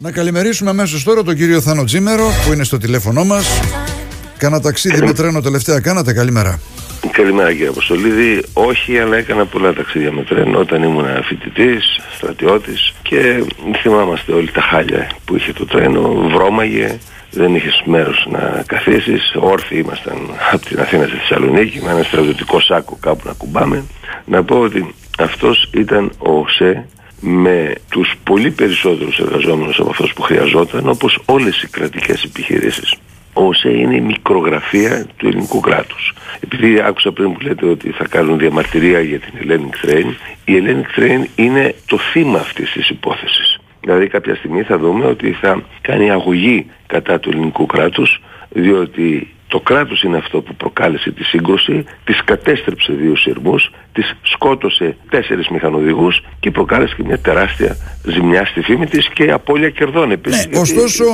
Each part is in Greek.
Να καλημερίσουμε αμέσως τώρα τον κύριο Θάνο Τζίμερο που είναι στο τηλέφωνό μας. Κάνα ταξίδι με τρένο τελευταία, κάνατε καλημέρα. Καλημέρα κύριε Αποστολίδη. Όχι, αλλά έκανα πολλά ταξίδια με τρένο όταν ήμουν φοιτητής, στρατιώτης και θυμάμαστε όλοι τα χάλια που είχε το τρένο. Βρώμαγε, δεν είχες μέρος να καθίσεις. Όρθιοι ήμασταν από την Αθήνα στη Θεσσαλονίκη με ένα στρατιωτικό σάκο κάπου να κουμπάμε. Να πω ότι αυτός ήταν ο ΣΕ με τους πολύ περισσότερους εργαζόμενους από αυτούς που χρειαζόταν όπως όλες οι κρατικές επιχειρήσεις. Ο ΟΣΕ είναι η μικρογραφία του ελληνικού κράτους. Επειδή άκουσα πριν που λέτε ότι θα κάνουν διαμαρτυρία για την Hellenic Train, η Hellenic Train είναι το θύμα αυτής της υπόθεσης. Δηλαδή κάποια στιγμή θα δούμε ότι θα κάνει αγωγή κατά του ελληνικού κράτους, διότι το κράτος είναι αυτό που προκάλεσε τη σύγκρουση, της κατέστρεψε δύο σειρμούς, της σκότωσε τέσσερις μηχανοδηγούς και προκάλεσε και μια τεράστια ζημιά στη φήμη της και απώλεια κερδών επίσης. Ναι, ωστόσο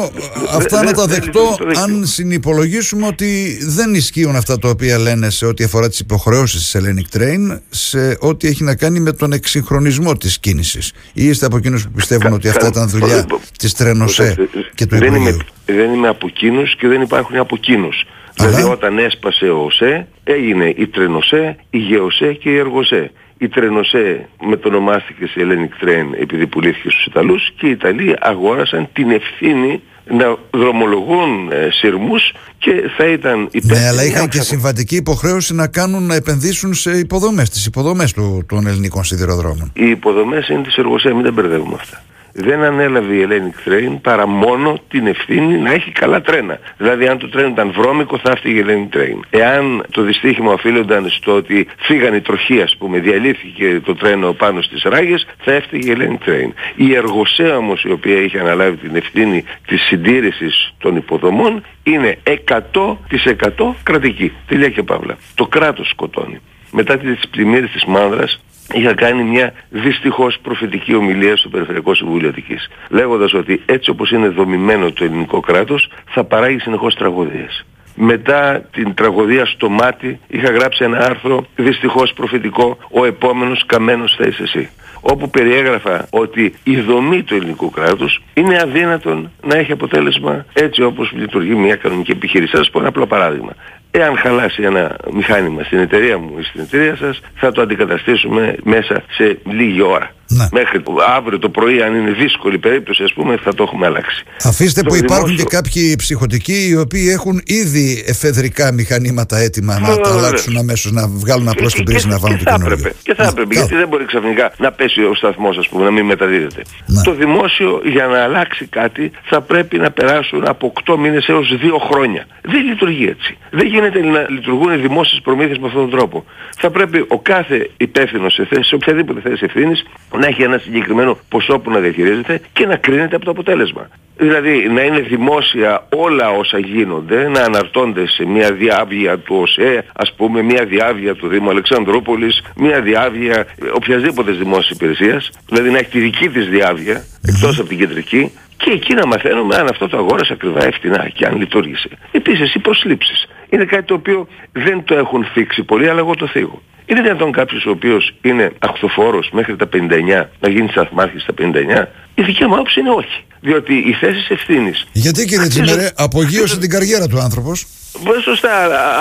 αυτά να τα δεχτώ αν συνυπολογίσουμε ότι δεν ισχύουν αυτά τα οποία λένε σε ό,τι αφορά τις υποχρεώσεις της Hellenic Train σε ό,τι έχει να κάνει με τον εξυγχρονισμό της κίνησης. Ή είστε από εκείνους που πιστεύουν ότι αυτά ήταν δουλειά της Τρένοσέ και του Υπουργείου. Δεν είμαι από εκείνους και δεν υπάρχουν από εκείνους. Δηλαδή όταν έσπασε ο ΟΣΕ έγινε η Τρενοσέ, η Γεωσέ και η Εργοσέ. Η Τρενοσέ μετονομάστηκε σε Hellenic Train επειδή πουλήθηκε στους Ιταλούς και οι Ιταλοί αγόρασαν την ευθύνη να δρομολογούν ε, σειρμούς και θα ήταν υπεύθυνοι. Ναι, αλλά είχαν και συμβατική υποχρέωση να κάνουν να επενδύσουν σε υποδομές, τις υποδομές του, των ελληνικών σιδηροδρόμων. Οι υποδομές είναι της Εργοσέ, μην τα μπερδεύουμε αυτά δεν ανέλαβε η Hellenic Train παρά μόνο την ευθύνη να έχει καλά τρένα. Δηλαδή αν το τρένο ήταν βρώμικο θα έφτυγε η Hellenic Train. Εάν το δυστύχημα οφείλονταν στο ότι φύγανε οι τροχοί ας πούμε, διαλύθηκε το τρένο πάνω στις ράγες, θα έφτυγε η Hellenic Train. Η εργοσέα όμως η οποία είχε αναλάβει την ευθύνη της συντήρησης των υποδομών είναι 100% κρατική. Τελεία και παύλα. Το κράτος σκοτώνει. Μετά τις πλημμύρες της Μάνδρας είχα κάνει μια δυστυχώς προφητική ομιλία στο Περιφερειακό Συμβούλιο Αττικής λέγοντας ότι έτσι όπως είναι δομημένο το ελληνικό κράτος θα παράγει συνεχώς τραγωδίες. Μετά την τραγωδία στο μάτι είχα γράψει ένα άρθρο δυστυχώς προφητικό «Ο επόμενος καμένος θα είσαι εσύ» όπου περιέγραφα ότι η δομή του ελληνικού κράτους είναι αδύνατον να έχει αποτέλεσμα έτσι όπως λειτουργεί μια κανονική επιχείρηση. Θα σας πω ένα απλό παράδειγμα. Εάν χαλάσει ένα μηχάνημα στην εταιρεία μου ή στην εταιρεία σας, θα το αντικαταστήσουμε μέσα σε λίγη ώρα. Ναι. Μέχρι αύριο το πρωί, αν είναι δύσκολη περίπτωση, ας πούμε, θα το έχουμε αλλάξει. Αφήστε που υπάρχουν και κάποιοι ψυχοτικοί οι οποίοι έχουν ήδη εφεδρικά μηχανήματα έτοιμα να τα αλλάξουν αμέσως, να βγάλουν απλώς την πίεση να βάλουν το καινούργιο. Και θα έπρεπε, γιατί δεν μπορεί ξαφνικά να πέσει ο σταθμός, ας πούμε, να μην μεταδίδεται. Ναι. Το δημόσιο για να αλλάξει κάτι θα πρέπει να περάσουν από 8 μήνες έως 2 χρόνια. Δεν λειτουργεί έτσι. Δεν γίνεται να λειτουργούν οι δημόσιες προμήθειες με αυτόν τον τρόπο. Θα πρέπει ο κάθε υπεύθυνος σε θέση, σε οποιαδήποτε θέση ευθύνης, να έχει ένα συγκεκριμένο ποσό που να διαχειρίζεται και να κρίνεται από το αποτέλεσμα. Δηλαδή να είναι δημόσια όλα όσα γίνονται, να αναρτώνται σε μια διάβια του ΟΣΕ, ας πούμε μια διάβια του Δήμου Αλεξανδρούπολης, μια διάβια οποιασδήποτε δημόσιας υπηρεσίας, δηλαδή να έχει τη δική της διάβια, εκτός από την κεντρική, και εκεί να μαθαίνουμε αν αυτό το αγόρασε ακριβά ευθυνά και αν λειτουργήσε. Επίσης οι προσλήψεις. Είναι κάτι το οποίο δεν το έχουν θίξει πολύ, αλλά εγώ το θίγω. Είναι δυνατόν κάποιος ο οποίος είναι αχθοφόρος μέχρι τα 59 να γίνει σταθμάρχης στα 59. Η δική μου άποψη είναι όχι. Διότι οι θέσεις ευθύνης... Γιατί κύριε Τσιμερέ, απογείωσε την καριέρα του άνθρωπος; Μπορεί σωστά,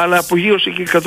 αλλά απογείωσε και 100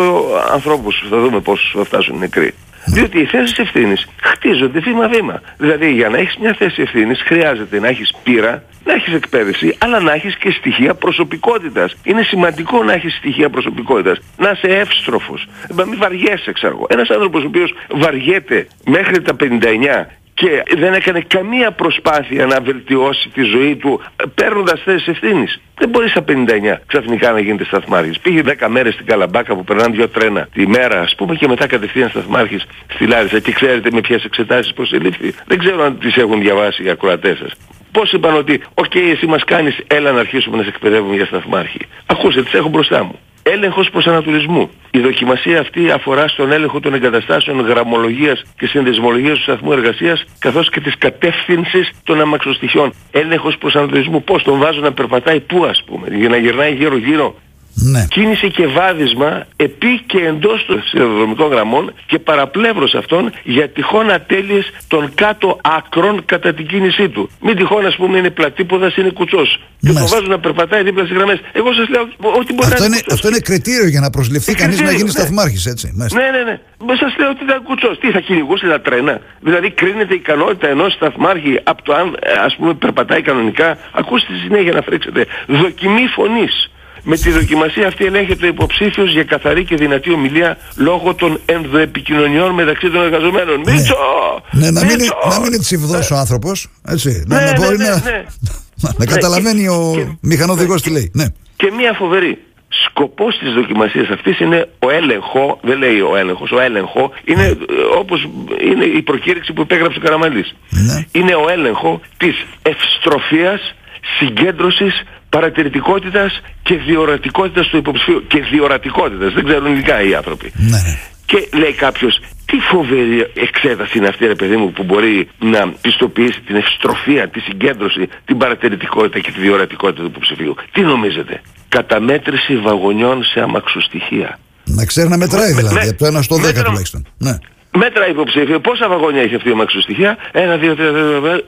ανθρώπους. Θα δούμε πόσους θα φτάσουν νεκροί. Διότι οι θέσεις ευθύνης χτίζονται βήμα-βήμα. Δηλαδή για να έχεις μια θέση ευθύνης χρειάζεται να έχεις πείρα, να έχεις εκπαίδευση, αλλά να έχεις και στοιχεία προσωπικότητας. Είναι σημαντικό να έχεις στοιχεία προσωπικότητας. Να είσαι εύστροφος. Μην βαριέσαι, ξέρω Ένας άνθρωπος ο οποίος βαριέται μέχρι τα 59 και δεν έκανε καμία προσπάθεια να βελτιώσει τη ζωή του παίρνοντας θέσεις ευθύνης. Δεν μπορείς στα 59 ξαφνικά να γίνεται σταθμάρχης. Πήγε 10 μέρες στην Καλαμπάκα που περνάνε δύο τρένα τη μέρα ας πούμε και μετά κατευθείαν σταθμάρχης στη Λάρισα και ξέρετε με ποιες εξετάσεις προσελήφθη. Δεν ξέρω αν τις έχουν διαβάσει οι ακροατές σας. Πώς είπαν ότι, οκ, εσύ μας κάνεις, έλα να αρχίσουμε να σε εκπαιδεύουμε για σταθμάρχη. Ακούστε, τις έχω μπροστά μου έλεγχος προσανατολισμού. Η δοκιμασία αυτή αφορά στον έλεγχο των εγκαταστάσεων γραμμολογίας και συνδεσμολογίας του σταθμού εργασίας καθώς και της κατεύθυνσης των αμαξοστοιχειών. Έλεγχος προσανατολισμού. Πώς τον βάζω να περπατάει πού ας πούμε. Για να γυρνάει γύρω γύρω Ναι. Κίνηση και βάδισμα επί και εντός των σιδηροδρομικών γραμμών και παραπλεύρος αυτών για τυχόν ατέλειες των κάτω άκρων κατά την κίνησή του. Μην τυχόν ας πούμε είναι πλατήποδας, είναι κουτσός. Και το βάζουν να περπατάει δίπλα στις γραμμές. Εγώ σας λέω ότι μπορεί αυτό να είναι, αυτό είναι κριτήριο για να προσληφθεί κανείς να γίνει ναι. σταθμάρχης έτσι. Ναι, ναι, ναι. Με σας λέω ότι ήταν κουτσός. Τι θα κυνηγούσε τα τρένα. Δηλαδή κρίνεται η ικανότητα ενός σταθμάρχη από το αν ας πούμε περπατάει κανονικά. Ακούστε τη συνέχεια να φρέξετε. Δοκιμή φωνής. Με τη δοκιμασία αυτή ελέγχεται ο υποψήφιος για καθαρή και δυνατή ομιλία λόγω των ενδοεπικοινωνιών μεταξύ των εργαζομένων. Ναι. Μίτσο! Ναι, να μην, να μην είναι τσιβδός ο άνθρωπος, έτσι. Ναι, να, ναι, μπορεί ναι, να, ναι. να, να καταλαβαίνει ο και, μηχανοδηγός τι λέει. Ναι. Και μία φοβερή. Σκοπός της δοκιμασίας αυτής είναι ο έλεγχο, δεν λέει ο έλεγχος, ο έλεγχο είναι ναι. όπως είναι η προκήρυξη που υπέγραψε ο Καραμαλής. Ναι. Είναι ο έλεγχο της ευστροφίας συγκέντρωσης παρατηρητικότητας και διορατικότητας του υποψηφίου. Και διορατικότητας, δεν ξέρουν ειδικά οι άνθρωποι. Ναι. Και λέει κάποιος, τι φοβερή εξέταση είναι αυτή ρε παιδί μου που μπορεί να πιστοποιήσει την ευστροφία, τη συγκέντρωση, την παρατηρητικότητα και τη διορατικότητα του υποψηφίου. Τι νομίζετε; Καταμέτρηση βαγονιών σε αμαξοστοιχεία. Να ξέρει να μετράει δηλαδή, από το 1 στο 10 τουλάχιστον. Ναι. Μέτρα υποψήφιο. Πόσα βαγόνια έχει αυτή η αμαξοστοιχεία; 1, 2, 3, 4,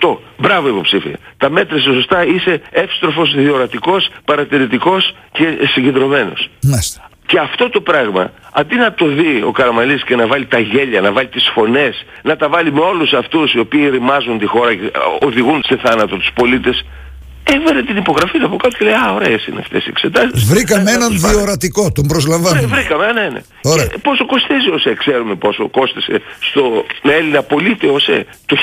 18. Μπράβο υποψήφια. Τα μέτρησε σωστά. Είσαι εύστροφος, διορατικός, παρατηρητικός και συγκεντρωμένος. Μάλιστα. Και αυτό το πράγμα, αντί να το δει ο Καραμαλής και να βάλει τα γέλια, να βάλει τις φωνές, να τα βάλει με όλους αυτούς οι οποίοι ρημάζουν τη χώρα και οδηγούν σε θάνατο τους πολίτες, έβαλε την υπογραφή του από κάτω και λέει Α, ωραίες είναι αυτές οι εξετάσεις. Βρήκαμε έναν διορατικό, τον προσλαμβάνουμε. Βρήκαμε, ναι, ναι. Και πόσο κοστίζει ΟΣΕ, ξέρουμε πόσο κόστησε στο Έλληνα πολίτη ΟΣΕ. Το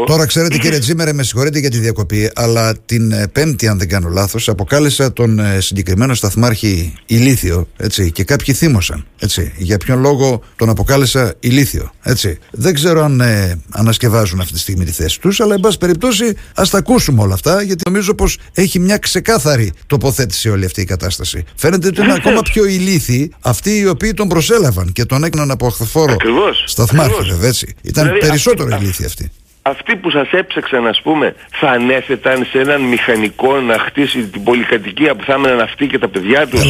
1998... Τώρα ξέρετε κύριε Τζίμερε, με συγχωρείτε για τη διακοπή, αλλά την ε, Πέμπτη, αν δεν κάνω λάθος, αποκάλεσα τον ε, συγκεκριμένο σταθμάρχη ηλίθιο, έτσι, και κάποιοι θύμωσαν, έτσι. Για ποιον λόγο τον αποκάλεσα ηλίθιο, έτσι. Δεν ξέρω αν ε, ανασκευάζουν αυτή τη στιγμή τη θέση τους, αλλά εν πάση περιπτώσει ας τα ακούσουμε όλα αυτά, γιατί νομίζω πως έχει μια ξεκάθαρη τοποθέτηση όλη αυτή η κατάσταση. Φαίνεται ότι είναι ακόμα πιο ηλίθιοι αυτοί οι οποίοι τον προσέλαβαν και τον έκαναν από αχθοφόρο σταθμάρχη, βέβαια έτσι. Ήταν δηλαδή, περισσότερο ηλίθιοι αυτοί αυτοί που σας έψαξαν ας πούμε θα ανέθεταν σε έναν μηχανικό να χτίσει την πολυκατοικία που θα έμεναν αυτοί και τα παιδιά τους.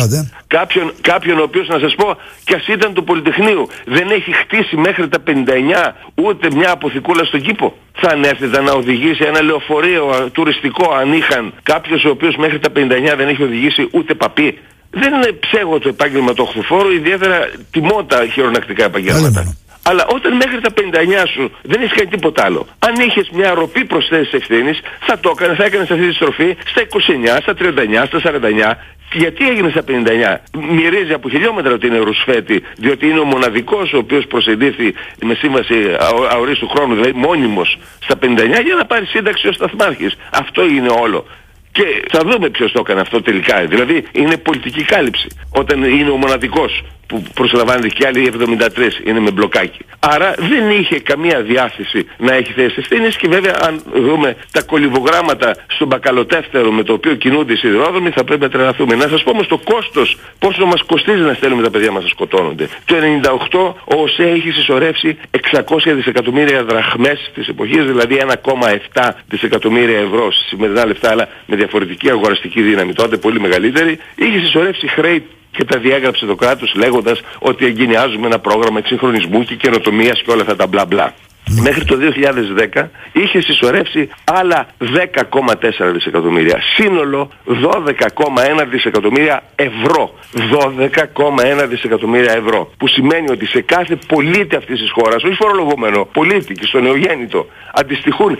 Κάποιον, κάποιον ο οποίος να σας πω κι ας ήταν του Πολυτεχνείου δεν έχει χτίσει μέχρι τα 59 ούτε μια αποθηκούλα στον κήπο. Θα ανέθεταν να οδηγήσει ένα λεωφορείο τουριστικό αν είχαν κάποιος ο οποίος μέχρι τα 59 δεν έχει οδηγήσει ούτε παπί. Δεν είναι ψέγω το επάγγελμα του οχθοφόρου ιδιαίτερα τιμότα χειρονακτικά επαγγέλματα αλλά όταν μέχρι τα 59 σου δεν έχεις κάνει τίποτα άλλο. Αν είχες μια ροπή προσθέσεις ευθύνης, θα το έκανες, θα έκανες αυτή τη στροφή στα 29, στα 39, στα 49. Γιατί έγινε στα 59. Μυρίζει από χιλιόμετρα ότι είναι ρουσφέτη, διότι είναι ο μοναδικός ο οποίος προσεντήθη με σύμβαση αορίστου χρόνου, δηλαδή μόνιμος στα 59 για να πάρει σύνταξη ως σταθμάρχης. Αυτό είναι όλο. Και θα δούμε ποιος το έκανε αυτό τελικά. Δηλαδή είναι πολιτική κάλυψη. Όταν είναι ο μοναδικός που προσλαμβάνεται και άλλοι 73 είναι με μπλοκάκι. Άρα δεν είχε καμία διάθεση να έχει θέσει ευθύνες και βέβαια αν δούμε τα κολυβογράμματα στον μπακαλοτεύτερο με το οποίο κινούνται οι σιδηρόδρομοι θα πρέπει να τρελαθούμε. Να σας πω όμως το κόστος πόσο μας κοστίζει να στέλνουμε τα παιδιά μας να σκοτώνονται. Το 98 ο ΟΣΕ έχει συσσωρεύσει 600 δισεκατομμύρια δραχμές της εποχής, δηλαδή 1,7 δισεκατομμύρια ευρώ σημερινά λεφτά αλλά με διαφορετική αγοραστική δύναμη τότε πολύ μεγαλύτερη. Είχε συσσωρεύσει χρέη και τα διέγραψε το κράτος λέγοντας ότι εγκαινιάζουμε ένα πρόγραμμα εξυγχρονισμού και καινοτομίας και όλα αυτά τα μπλα μπλα. Μέχρι το 2010 είχε συσσωρεύσει άλλα 10,4 δισεκατομμύρια. Σύνολο 12,1 δισεκατομμύρια ευρώ. 12,1 δισεκατομμύρια ευρώ. Που σημαίνει ότι σε κάθε πολίτη αυτής της χώρας, όχι φορολογούμενο, πολίτη και στο νεογέννητο, αντιστοιχούν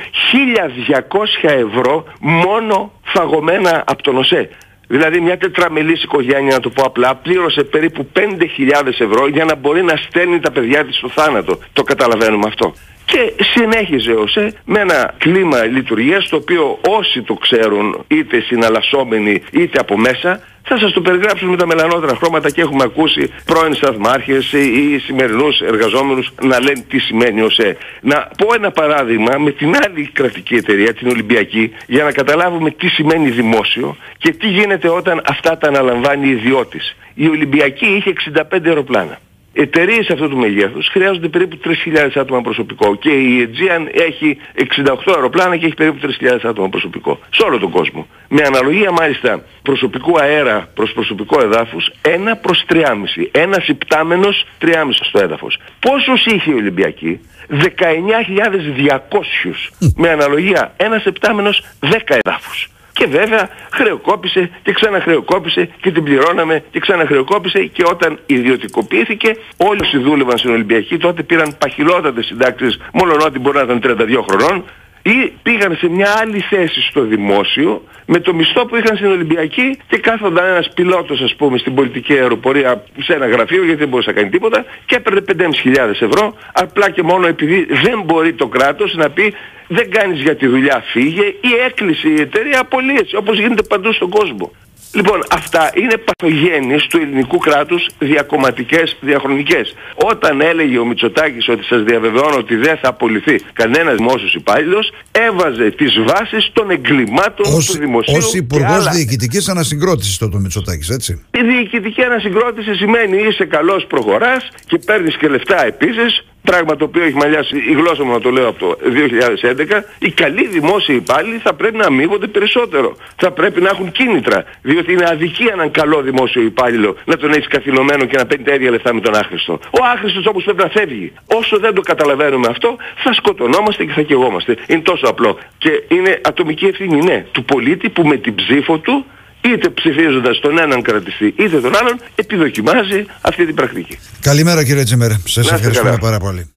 1.200 ευρώ μόνο φαγωμένα από τον ΟΣΕ. Δηλαδή μια τετραμελής οικογένεια, να το πω απλά, πλήρωσε περίπου 5.000 ευρώ για να μπορεί να στέλνει τα παιδιά της στο θάνατο. Το καταλαβαίνουμε αυτό. Και συνέχιζε ΟΣΕ με ένα κλίμα λειτουργίας το οποίο όσοι το ξέρουν είτε συναλλασσόμενοι είτε από μέσα θα σας το περιγράψουν με τα μελανότερα χρώματα και έχουμε ακούσει πρώην σταθμάρχες ή σημερινούς εργαζόμενους να λένε τι σημαίνει ΟΣΕ. Να πω ένα παράδειγμα με την άλλη κρατική εταιρεία, την Ολυμπιακή, για να καταλάβουμε τι σημαίνει δημόσιο και τι γίνεται όταν αυτά τα αναλαμβάνει η ιδιώτης. Η Ολυμπιακή είχε 65 αεροπλάνα. Εταιρείες αυτού του μεγέθους χρειάζονται περίπου 3.000 άτομα προσωπικό και η Aegean έχει 68 αεροπλάνα και έχει περίπου 3.000 άτομα προσωπικό σε όλο τον κόσμο. Με αναλογία μάλιστα προσωπικού αέρα προς προσωπικό εδάφους 1 προς 3,5. Ένας υπτάμενος 3,5 στο έδαφος. Πόσους είχε η Ολυμπιακή; 19.200 με αναλογία ένας επτάμενος 10 εδάφους. Και βέβαια χρεοκόπησε και ξαναχρεοκόπησε και την πληρώναμε και ξαναχρεοκόπησε και όταν ιδιωτικοποιήθηκε όλοι όσοι δούλευαν στην Ολυμπιακή τότε πήραν παχυλότατες συντάξεις μόνο ότι μπορεί να ήταν 32 χρονών ή πήγαν σε μια άλλη θέση στο δημόσιο με το μισθό που είχαν στην Ολυμπιακή και κάθονταν ένας πιλότος ας πούμε στην πολιτική αεροπορία σε ένα γραφείο γιατί δεν μπορούσε να κάνει τίποτα και έπαιρνε 5.500 ευρώ απλά και μόνο επειδή δεν μπορεί το κράτος να πει δεν κάνεις για τη δουλειά φύγε ή έκλεισε η εταιρεία απολύεσαι όπως γίνεται παντού στον κόσμο. Λοιπόν, αυτά είναι παθογένειες του ελληνικού κράτους διακομματικές, διαχρονικές. Όταν έλεγε ο Μητσοτάκης ότι σας διαβεβαιώνω ότι δεν θα απολυθεί κανένας δημόσιος υπάλληλος, έβαζε τις βάσεις των εγκλημάτων ως, του δημοσίου. Ως υπουργός άλλα... διοικητικής ανασυγκρότησης τότε ο Μητσοτάκης, έτσι. Η διοικητική ανασυγκρότηση σημαίνει είσαι καλός προχωράς και παίρνεις και λεφτά επίσης πράγμα το οποίο έχει μαλλιάσει η γλώσσα μου να το λέω από το 2011, οι καλοί δημόσιοι υπάλληλοι θα πρέπει να αμείβονται περισσότερο. Θα πρέπει να έχουν κίνητρα. Διότι είναι αδικία έναν καλό δημόσιο υπάλληλο να τον έχει καθυλωμένο και να παίρνει τα ίδια λεφτά με τον άχρηστο. Ο άχρηστος όπως πρέπει να φεύγει. Όσο δεν το καταλαβαίνουμε αυτό, θα σκοτωνόμαστε και θα κεγόμαστε. Είναι τόσο απλό. Και είναι ατομική ευθύνη, ναι, του πολίτη που με την ψήφο του είτε ψηφίζοντας τον έναν κρατηστή είτε τον άλλον επιδοκιμάζει αυτή την πρακτική. Καλημέρα κύριε Τσιμέρα. Σας ευχαριστούμε πάρα πολύ.